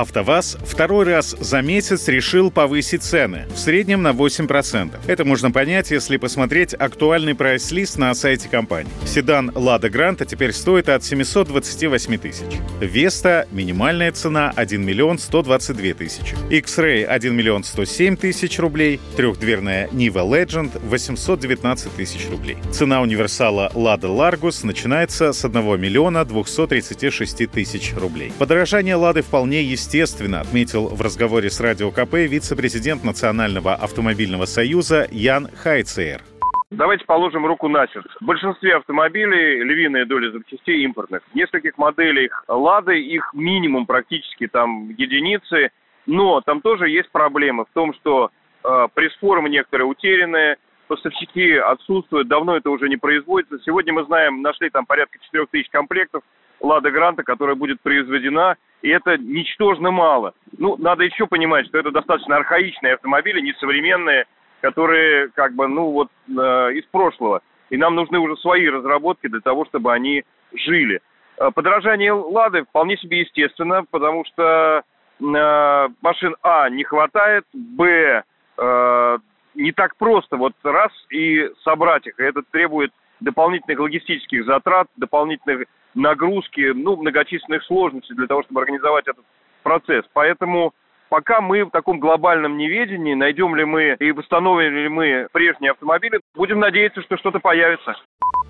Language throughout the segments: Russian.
АвтоВАЗ второй раз за месяц решил повысить цены, в среднем на 8%. Это можно понять, если посмотреть актуальный прайс-лист на сайте компании. Седан «Лада Гранта» теперь стоит от 728 тысяч. Веста – минимальная цена 1 миллион 122 тысячи. X-Ray – 1 миллион 107 тысяч рублей. Трехдверная Niva Legend – 819 тысяч рублей. Цена универсала «Лада Ларгус» начинается с 1 миллиона 236 тысяч рублей. Подорожание «Лады» вполне естественно естественно, отметил в разговоре с Радио КП вице-президент Национального автомобильного союза Ян Хайцер. Давайте положим руку на сердце. В большинстве автомобилей львиная доля запчастей импортных. В нескольких моделях «Лады» их минимум практически там единицы. Но там тоже есть проблемы в том, что э, пресс-формы некоторые утерянные, поставщики отсутствуют, давно это уже не производится. Сегодня мы знаем, нашли там порядка 4000 комплектов «Лада Гранта», которая будет произведена и это ничтожно мало. Ну, надо еще понимать, что это достаточно архаичные автомобили, несовременные, которые как бы, ну вот, э, из прошлого. И нам нужны уже свои разработки для того, чтобы они жили. Э, подорожание «Лады» вполне себе естественно, потому что э, машин А не хватает, Б э, не так просто вот раз и собрать их. И это требует дополнительных логистических затрат, дополнительных нагрузки, ну, многочисленных сложностей для того, чтобы организовать этот процесс. Поэтому пока мы в таком глобальном неведении, найдем ли мы и восстановим ли мы прежние автомобили, будем надеяться, что что-то появится.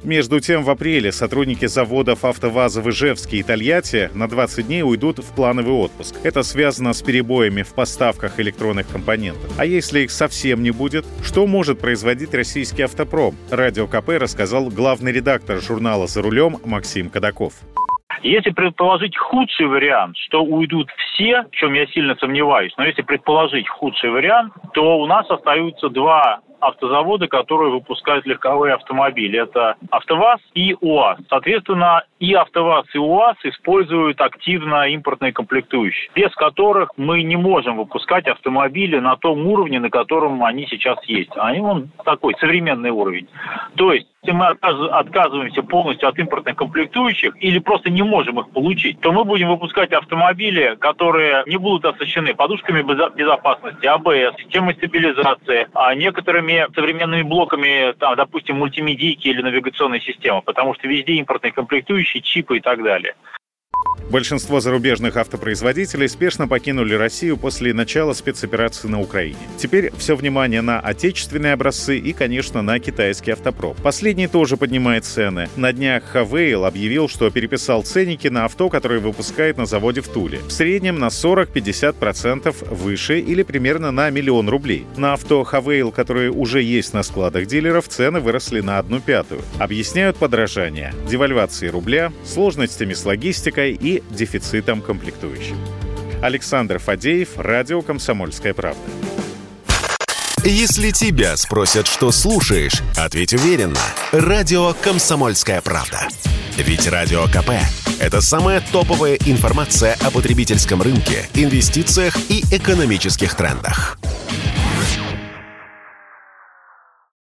Между тем, в апреле сотрудники заводов «АвтоВАЗа» в Ижевске и Тольятти на 20 дней уйдут в плановый отпуск. Это связано с перебоями в поставках электронных компонентов. А если их совсем не будет, что может производить российский автопром? Радио КП рассказал главный редактор журнала «За рулем» Максим Кадаков. Если предположить худший вариант, что уйдут все, в чем я сильно сомневаюсь, но если предположить худший вариант, то у нас остаются два автозаводы, которые выпускают легковые автомобили. Это АвтоВАЗ и УАЗ. Соответственно, и АвтоВАЗ, и УАЗ используют активно импортные комплектующие, без которых мы не можем выпускать автомобили на том уровне, на котором они сейчас есть. Они он такой современный уровень. То есть если мы отказываемся полностью от импортных комплектующих или просто не можем их получить, то мы будем выпускать автомобили, которые не будут оснащены подушками безопасности, АБС, системой стабилизации, а некоторыми современными блоками, там, допустим, мультимедийки или навигационной системы, потому что везде импортные комплектующие, чипы и так далее. Большинство зарубежных автопроизводителей спешно покинули Россию после начала спецоперации на Украине. Теперь все внимание на отечественные образцы и, конечно, на китайский автопром. Последний тоже поднимает цены. На днях Хавейл объявил, что переписал ценники на авто, которые выпускает на заводе в Туле. В среднем на 40-50% выше или примерно на миллион рублей. На авто Хавейл, которые уже есть на складах дилеров, цены выросли на одну пятую. Объясняют подражание девальвации рубля, сложностями с логистикой и дефицитом комплектующих. Александр Фадеев, Радио «Комсомольская правда». Если тебя спросят, что слушаешь, ответь уверенно. Радио «Комсомольская правда». Ведь Радио КП – это самая топовая информация о потребительском рынке, инвестициях и экономических трендах.